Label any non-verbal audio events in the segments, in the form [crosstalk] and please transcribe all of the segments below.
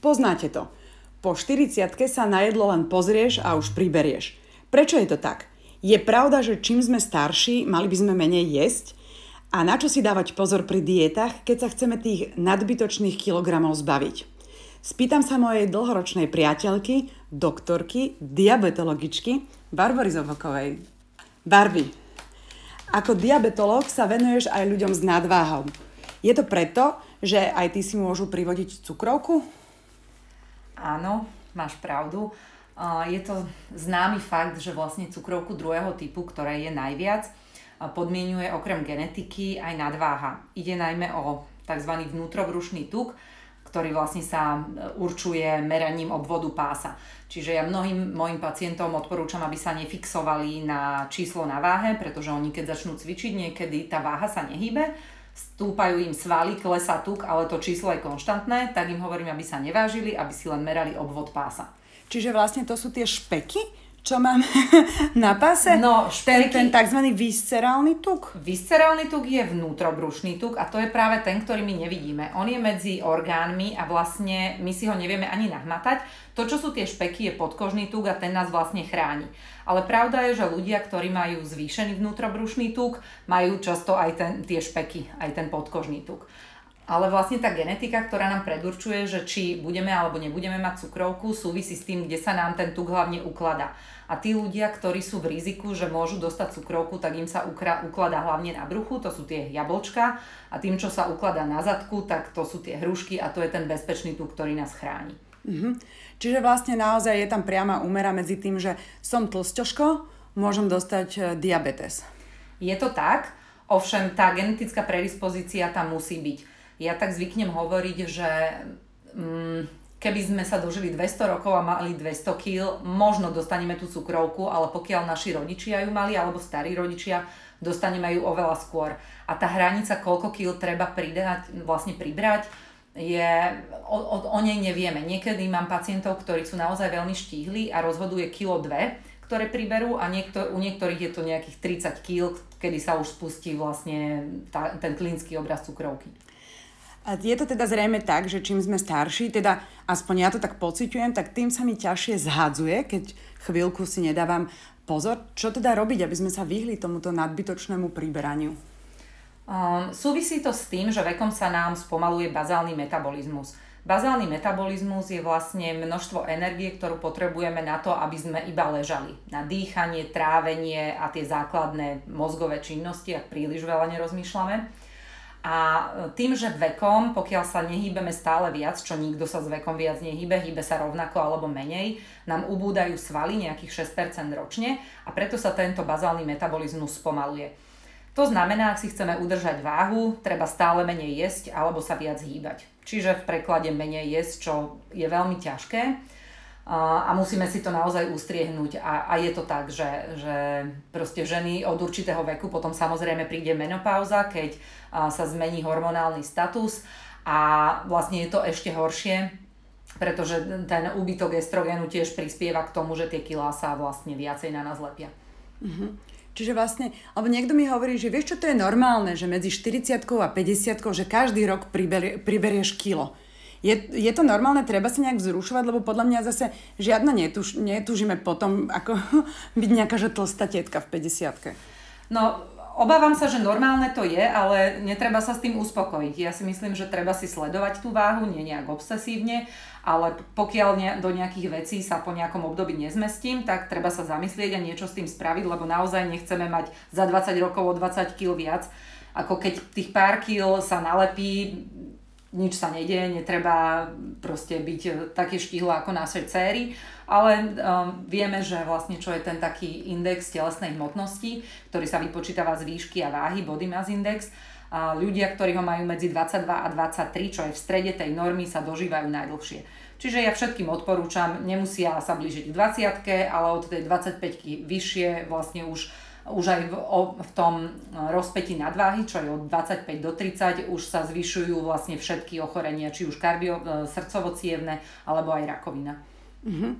Poznáte to. Po 40 sa na jedlo len pozrieš a už priberieš. Prečo je to tak? Je pravda, že čím sme starší, mali by sme menej jesť? A na čo si dávať pozor pri dietách, keď sa chceme tých nadbytočných kilogramov zbaviť? Spýtam sa mojej dlhoročnej priateľky, doktorky, diabetologičky Barbory Zovokovej. Barby, ako diabetolog sa venuješ aj ľuďom s nadváhou. Je to preto, že aj ty si môžu privodiť cukrovku? Áno, máš pravdu. Je to známy fakt, že vlastne cukrovku druhého typu, ktorá je najviac, podmienuje okrem genetiky aj nadváha. Ide najmä o tzv. vnútrobrušný tuk, ktorý vlastne sa určuje meraním obvodu pása. Čiže ja mnohým mojim pacientom odporúčam, aby sa nefixovali na číslo na váhe, pretože oni keď začnú cvičiť, niekedy tá váha sa nehybe, stúpajú im svaly, klesá tuk, ale to číslo je konštantné, tak im hovorím, aby sa nevážili, aby si len merali obvod pása. Čiže vlastne to sú tie špeky, čo mám [laughs] na pase? No, špeky... Ten, ten tzv. viscerálny tuk? Viscerálny tuk je vnútrobrušný tuk a to je práve ten, ktorý my nevidíme. On je medzi orgánmi a vlastne my si ho nevieme ani nahmatať. To, čo sú tie špeky, je podkožný tuk a ten nás vlastne chráni. Ale pravda je, že ľudia, ktorí majú zvýšený vnútrobrušný tuk, majú často aj ten, tie špeky, aj ten podkožný tuk. Ale vlastne tá genetika, ktorá nám predurčuje, že či budeme alebo nebudeme mať cukrovku, súvisí s tým, kde sa nám ten tuk hlavne ukladá. A tí ľudia, ktorí sú v riziku, že môžu dostať cukrovku, tak im sa ukra- ukladá hlavne na bruchu, to sú tie jablčka. A tým, čo sa ukladá na zadku, tak to sú tie hrušky a to je ten bezpečný tuk, ktorý nás chráni. Mm-hmm. Čiže vlastne naozaj je tam priama úmera medzi tým, že som tlsťoško, môžem dostať e, diabetes. Je to tak, ovšem tá genetická predispozícia tam musí byť ja tak zvyknem hovoriť, že mm, keby sme sa dožili 200 rokov a mali 200 kg, možno dostaneme tú cukrovku, ale pokiaľ naši rodičia ju mali, alebo starí rodičia, dostaneme ju oveľa skôr. A tá hranica, koľko kil treba pridať, vlastne pribrať, je, o, o, o nej nevieme. Niekedy mám pacientov, ktorí sú naozaj veľmi štíhli a rozhoduje kilo dve, ktoré priberú a niektor, u niektorých je to nejakých 30 kg, kedy sa už spustí vlastne tá, ten klinický obraz cukrovky. Je to teda zrejme tak, že čím sme starší, teda aspoň ja to tak pociťujem, tak tým sa mi ťažšie zhadzuje, keď chvíľku si nedávam pozor. Čo teda robiť, aby sme sa vyhli tomuto nadbytočnému príberaniu? Um, súvisí to s tým, že vekom sa nám spomaluje bazálny metabolizmus. Bazálny metabolizmus je vlastne množstvo energie, ktorú potrebujeme na to, aby sme iba ležali. Na dýchanie, trávenie a tie základné mozgové činnosti, ak príliš veľa nerozmýšľame. A tým, že vekom, pokiaľ sa nehýbeme stále viac, čo nikto sa s vekom viac nehybe, hýbe sa rovnako alebo menej, nám ubúdajú svaly nejakých 6% ročne a preto sa tento bazálny metabolizmus spomaluje. To znamená, ak si chceme udržať váhu, treba stále menej jesť alebo sa viac hýbať. Čiže v preklade menej jesť, čo je veľmi ťažké a musíme si to naozaj ustriehnúť a, a je to tak, že, že proste ženy od určitého veku potom samozrejme príde menopauza, keď sa zmení hormonálny status a vlastne je to ešte horšie, pretože ten úbytok estrogénu tiež prispieva k tomu, že tie kilá sa vlastne viacej na nás lepia. Uh-huh. Čiže vlastne, alebo niekto mi hovorí, že vieš čo, to je normálne, že medzi 40 a 50 že každý rok priberie, priberieš kilo. Je, je to normálne, treba sa nejak vzrušovať, lebo podľa mňa zase žiadna netuž, netúžime potom ako [laughs] byť nejaká že tlstá tetka v 50 No, obávam sa, že normálne to je, ale netreba sa s tým uspokojiť. Ja si myslím, že treba si sledovať tú váhu, nie nejak obsesívne, ale pokiaľ ne, do nejakých vecí sa po nejakom období nezmestím, tak treba sa zamyslieť a niečo s tým spraviť, lebo naozaj nechceme mať za 20 rokov o 20 kg viac, ako keď tých pár kil sa nalepí nič sa nedieje, netreba proste byť také štihle ako naše céry, ale um, vieme, že vlastne čo je ten taký index telesnej hmotnosti, ktorý sa vypočítava z výšky a váhy, body mass index, a ľudia, ktorí ho majú medzi 22 a 23, čo je v strede tej normy, sa dožívajú najdlhšie. Čiže ja všetkým odporúčam, nemusia sa blížiť k 20 ale od tej 25 vyššie vlastne už už aj v, o, v tom rozpeti nadváhy, čo je od 25 do 30, už sa zvyšujú vlastne všetky ochorenia, či už kardio, e, srdcovo alebo aj rakovina. Mm-hmm.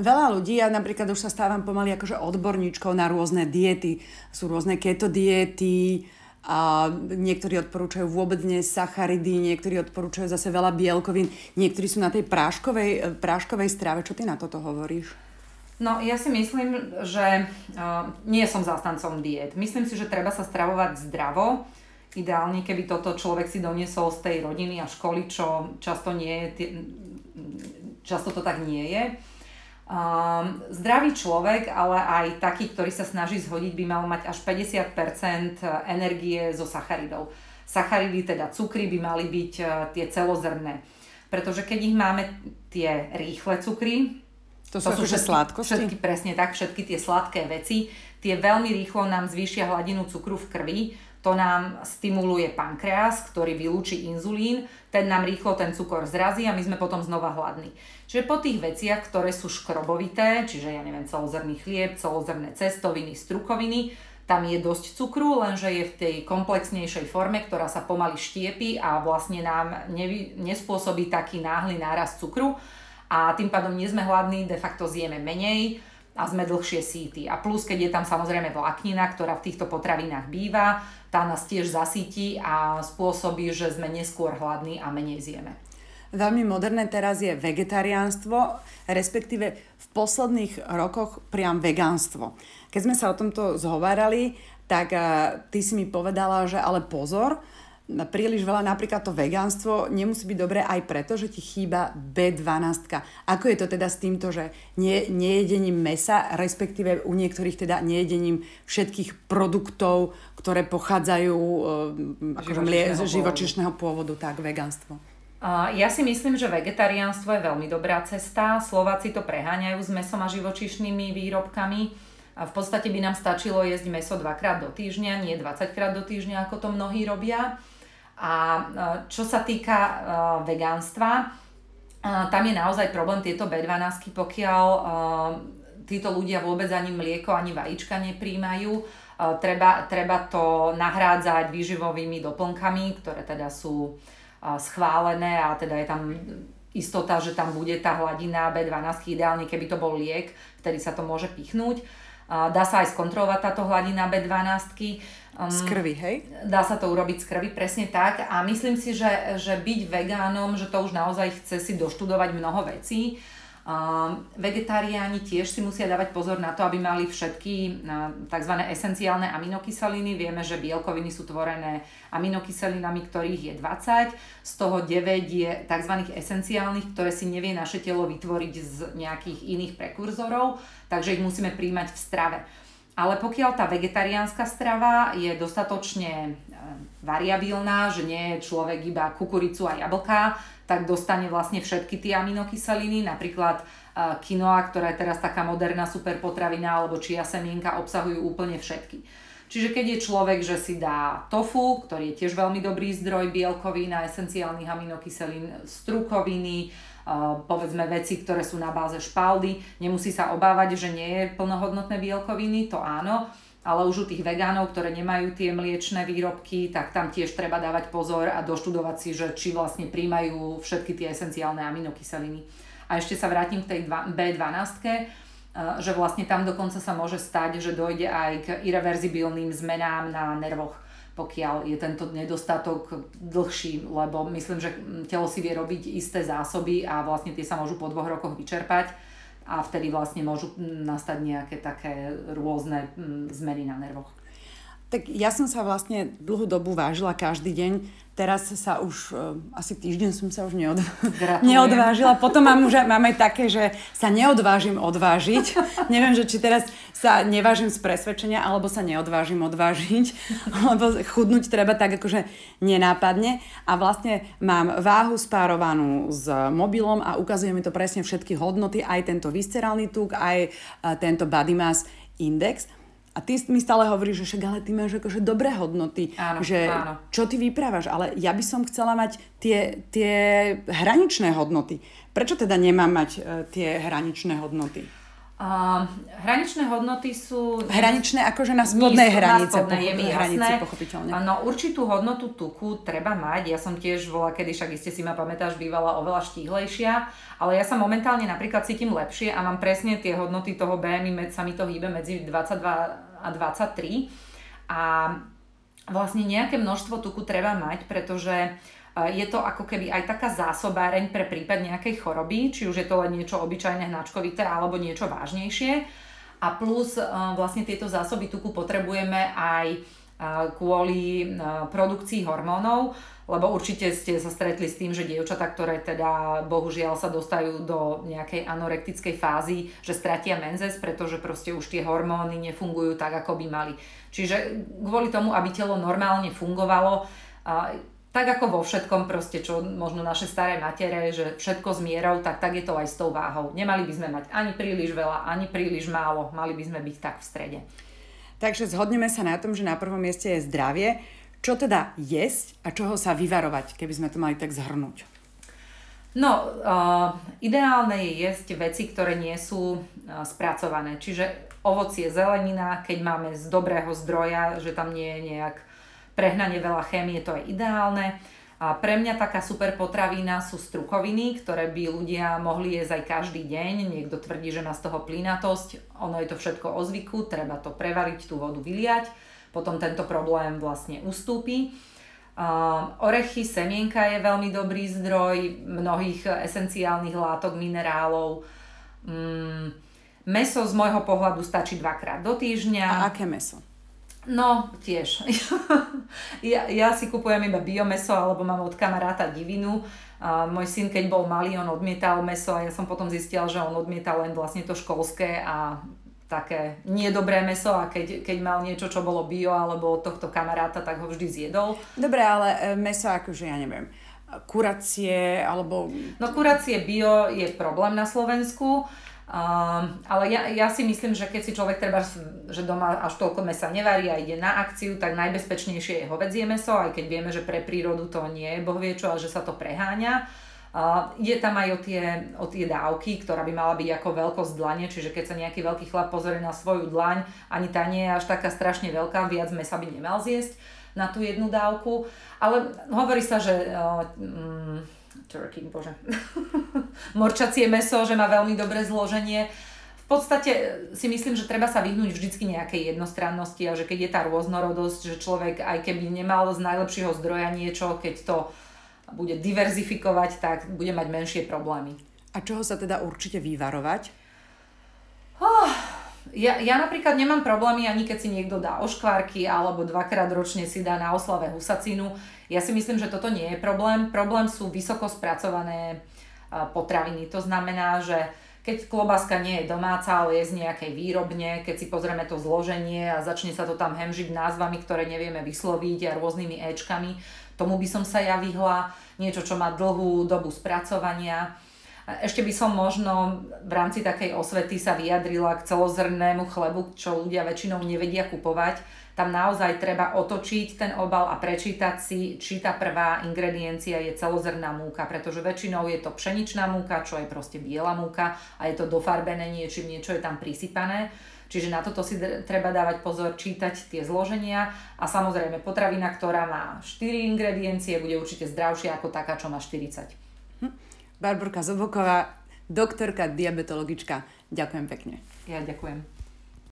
Veľa ľudí, ja napríklad už sa stávam pomaly akože odborníčkou na rôzne diety. Sú rôzne keto diety, A niektorí odporúčajú vôbec nie sacharidy, niektorí odporúčajú zase veľa bielkovín, niektorí sú na tej práškovej, práškovej strave. Čo ty na toto hovoríš? No, ja si myslím, že uh, nie som zástancom diet. Myslím si, že treba sa stravovať zdravo. Ideálne, keby toto človek si doniesol z tej rodiny a školy, čo často nie je, často to tak nie je. Um, zdravý človek, ale aj taký, ktorý sa snaží zhodiť, by mal mať až 50% energie zo sacharidov. Sacharidy, teda cukry, by mali byť uh, tie celozrné. Pretože keď ich máme tie rýchle cukry, to, to sú, sú všetky, sladkosti? Všetky, presne tak, všetky tie sladké veci, tie veľmi rýchlo nám zvýšia hladinu cukru v krvi, to nám stimuluje pankreas, ktorý vylúči inzulín, ten nám rýchlo ten cukor zrazí a my sme potom znova hladní. Čiže po tých veciach, ktoré sú škrobovité, čiže ja neviem, celozrný chlieb, celozrné cestoviny, strukoviny, tam je dosť cukru, lenže je v tej komplexnejšej forme, ktorá sa pomaly štiepi a vlastne nám nevy, nespôsobí taký náhly náraz cukru a tým pádom nie sme hladní, de facto zjeme menej a sme dlhšie síty. A plus, keď je tam samozrejme vláknina, ktorá v týchto potravinách býva, tá nás tiež zasíti a spôsobí, že sme neskôr hladní a menej zjeme. Veľmi moderné teraz je vegetariánstvo, respektíve v posledných rokoch priam vegánstvo. Keď sme sa o tomto zhovárali, tak uh, ty si mi povedala, že ale pozor, príliš veľa, napríklad to vegánstvo nemusí byť dobré aj preto, že ti chýba B12. Ako je to teda s týmto, že nie, nejedením mesa, respektíve u niektorých teda nejedením všetkých produktov, ktoré pochádzajú uh, akože mlie, z živočišného pôvodu, tak vegánstvo? Ja si myslím, že vegetariánstvo je veľmi dobrá cesta. Slováci to preháňajú s mesom a živočišnými výrobkami. A v podstate by nám stačilo jesť meso dvakrát do týždňa, nie 20 krát do týždňa, ako to mnohí robia. A e, čo sa týka uh, vegánstva, uh, tam je naozaj problém tieto B12, pokiaľ títo ľudia vôbec ani mlieko, ani vajíčka nepríjmajú. Treba, treba to nahrádzať výživovými doplnkami, ktoré teda sú schválené a teda je tam istota, že tam bude tá hladina B12, ideálne keby to bol liek, vtedy sa to môže pichnúť. Dá sa aj skontrolovať táto hladina B12. Um, z krvi, hej? Dá sa to urobiť z krvi, presne tak. A myslím si, že, že byť vegánom, že to už naozaj chce si doštudovať mnoho vecí. Um, vegetariáni tiež si musia dávať pozor na to, aby mali všetky tzv. esenciálne aminokyseliny. Vieme, že bielkoviny sú tvorené aminokyselinami, ktorých je 20, z toho 9 je tzv. esenciálnych, ktoré si nevie naše telo vytvoriť z nejakých iných prekurzorov, takže ich musíme príjmať v strave. Ale pokiaľ tá vegetariánska strava je dostatočne uh, variabilná, že nie je človek iba kukuricu a jablka, tak dostane vlastne všetky tie aminokyseliny, napríklad quinoa, ktorá je teraz taká moderná superpotravina, alebo čia semienka obsahujú úplne všetky. Čiže keď je človek, že si dá tofu, ktorý je tiež veľmi dobrý zdroj bielkovín a esenciálnych aminokyselín, strukoviny, povedzme veci, ktoré sú na báze špaldy, nemusí sa obávať, že nie je plnohodnotné bielkoviny, to áno, ale už u tých vegánov, ktoré nemajú tie mliečne výrobky, tak tam tiež treba dávať pozor a doštudovať si, že či vlastne príjmajú všetky tie esenciálne aminokyseliny. A ešte sa vrátim k tej B12, eh, že vlastne tam dokonca sa môže stať, že dojde aj k irreverzibilným zmenám na nervoch pokiaľ je tento nedostatok dlhší, lebo myslím, že telo si vie robiť isté zásoby a vlastne tie sa môžu po dvoch rokoch vyčerpať a vtedy vlastne môžu nastať nejaké také rôzne zmeny na nervoch. Tak ja som sa vlastne dlhú dobu vážila každý deň. Teraz sa už, uh, asi týždeň som sa už neod... neodvážila. Potom mám už mám aj také, že sa neodvážim odvážiť. Neviem, že či teraz sa nevážim z presvedčenia, alebo sa neodvážim odvážiť. [laughs] Lebo chudnúť treba tak akože nenápadne. A vlastne mám váhu spárovanú s mobilom a ukazuje mi to presne všetky hodnoty, aj tento viscerálny tuk, aj tento body mass index. A ty mi stále hovoríš, že však ale ty máš akože dobré hodnoty, áno, že áno. čo ty vyprávaš, ale ja by som chcela mať tie, tie hraničné hodnoty. Prečo teda nemám mať uh, tie hraničné hodnoty? Uh, hraničné hodnoty sú... Hraničné akože na spodnej nízko, hranice, na spodnej, mi hranici, pochopiteľne. No určitú hodnotu tuku treba mať. Ja som tiež bola, kedy však iste si ma pamätáš, bývala oveľa štíhlejšia, ale ja sa momentálne napríklad cítim lepšie a mám presne tie hodnoty toho BMI, sa mi to hýbe medzi 22 a 23. A vlastne nejaké množstvo tuku treba mať, pretože e, je to ako keby aj taká zásobáreň pre prípad nejakej choroby, či už je to len niečo obyčajné hnačkovité alebo niečo vážnejšie. A plus e, vlastne tieto zásoby tuku potrebujeme aj e, kvôli produkcii hormónov, lebo určite ste sa stretli s tým, že dievčatá, ktoré teda bohužiaľ sa dostajú do nejakej anorektickej fázy, že stratia menzes, pretože proste už tie hormóny nefungujú tak, ako by mali. Čiže kvôli tomu, aby telo normálne fungovalo, tak ako vo všetkom proste, čo možno naše staré matere, že všetko s mierou, tak tak je to aj s tou váhou. Nemali by sme mať ani príliš veľa, ani príliš málo, mali by sme byť tak v strede. Takže zhodneme sa na tom, že na prvom mieste je zdravie. Čo teda jesť a čoho sa vyvarovať, keby sme to mali tak zhrnúť? No, uh, ideálne je jesť veci, ktoré nie sú uh, spracované. Čiže ovocie, zelenina, keď máme z dobrého zdroja, že tam nie je nejak prehnanie veľa chémie, to je ideálne. A pre mňa taká super potravina sú strukoviny, ktoré by ľudia mohli jesť aj každý deň. Niekto tvrdí, že má z toho plynatosť. Ono je to všetko o zvyku, treba to prevariť, tú vodu vyliať potom tento problém vlastne ustúpi. Orechy, semienka je veľmi dobrý zdroj mnohých esenciálnych látok, minerálov. Um, meso z môjho pohľadu stačí dvakrát do týždňa. A aké meso? No, tiež. [laughs] ja, ja si kupujem iba biomeso, alebo mám od kamaráta divinu. Uh, môj syn, keď bol malý, on odmietal meso a ja som potom zistila, že on odmietal len vlastne to školské a také niedobré meso a keď, keď mal niečo, čo bolo bio alebo od tohto kamaráta, tak ho vždy zjedol. Dobre, ale e, meso akože ja neviem, kuracie alebo... No kuracie bio je problém na Slovensku, um, ale ja, ja si myslím, že keď si človek treba, že doma až toľko mesa nevarí a ide na akciu, tak najbezpečnejšie je hovedzie meso, aj keď vieme, že pre prírodu to nie je boh ale že sa to preháňa Uh, ide tam aj o tie, o tie dávky, ktorá by mala byť ako veľkosť dlane, čiže keď sa nejaký veľký chlap pozrie na svoju dlaň, ani tá nie je až taká strašne veľká, viac mesa by nemal zjesť na tú jednu dávku. Ale hovorí sa, že uh, um, turkey, bože, [laughs] morčacie meso, že má veľmi dobré zloženie. V podstate si myslím, že treba sa vyhnúť vždycky nejakej jednostrannosti a že keď je tá rôznorodosť, že človek aj keby nemal z najlepšieho zdroja niečo, keď to bude diverzifikovať, tak bude mať menšie problémy. A čoho sa teda určite vyvarovať? Oh, ja, ja napríklad nemám problémy ani keď si niekto dá oškvárky alebo dvakrát ročne si dá na oslave husacinu. Ja si myslím, že toto nie je problém. Problém sú vysoko spracované potraviny. To znamená, že keď klobaska nie je domáca, ale je z nejakej výrobne, keď si pozrieme to zloženie a začne sa to tam hemžiť názvami, ktoré nevieme vysloviť a rôznymi éčkami, Tomu by som sa ja vyhla, niečo, čo má dlhú dobu spracovania. Ešte by som možno v rámci takej osvety sa vyjadrila k celozrnému chlebu, čo ľudia väčšinou nevedia kupovať. Tam naozaj treba otočiť ten obal a prečítať si, či tá prvá ingrediencia je celozrná múka, pretože väčšinou je to pšeničná múka, čo je proste biela múka a je to dofarbené niečím, niečo je tam prisypané. Čiže na toto si treba dávať pozor, čítať tie zloženia a samozrejme potravina, ktorá má 4 ingrediencie, bude určite zdravšia ako taká, čo má 40. Hm. Barborka Zoboková, doktorka, diabetologička. Ďakujem pekne. Ja ďakujem.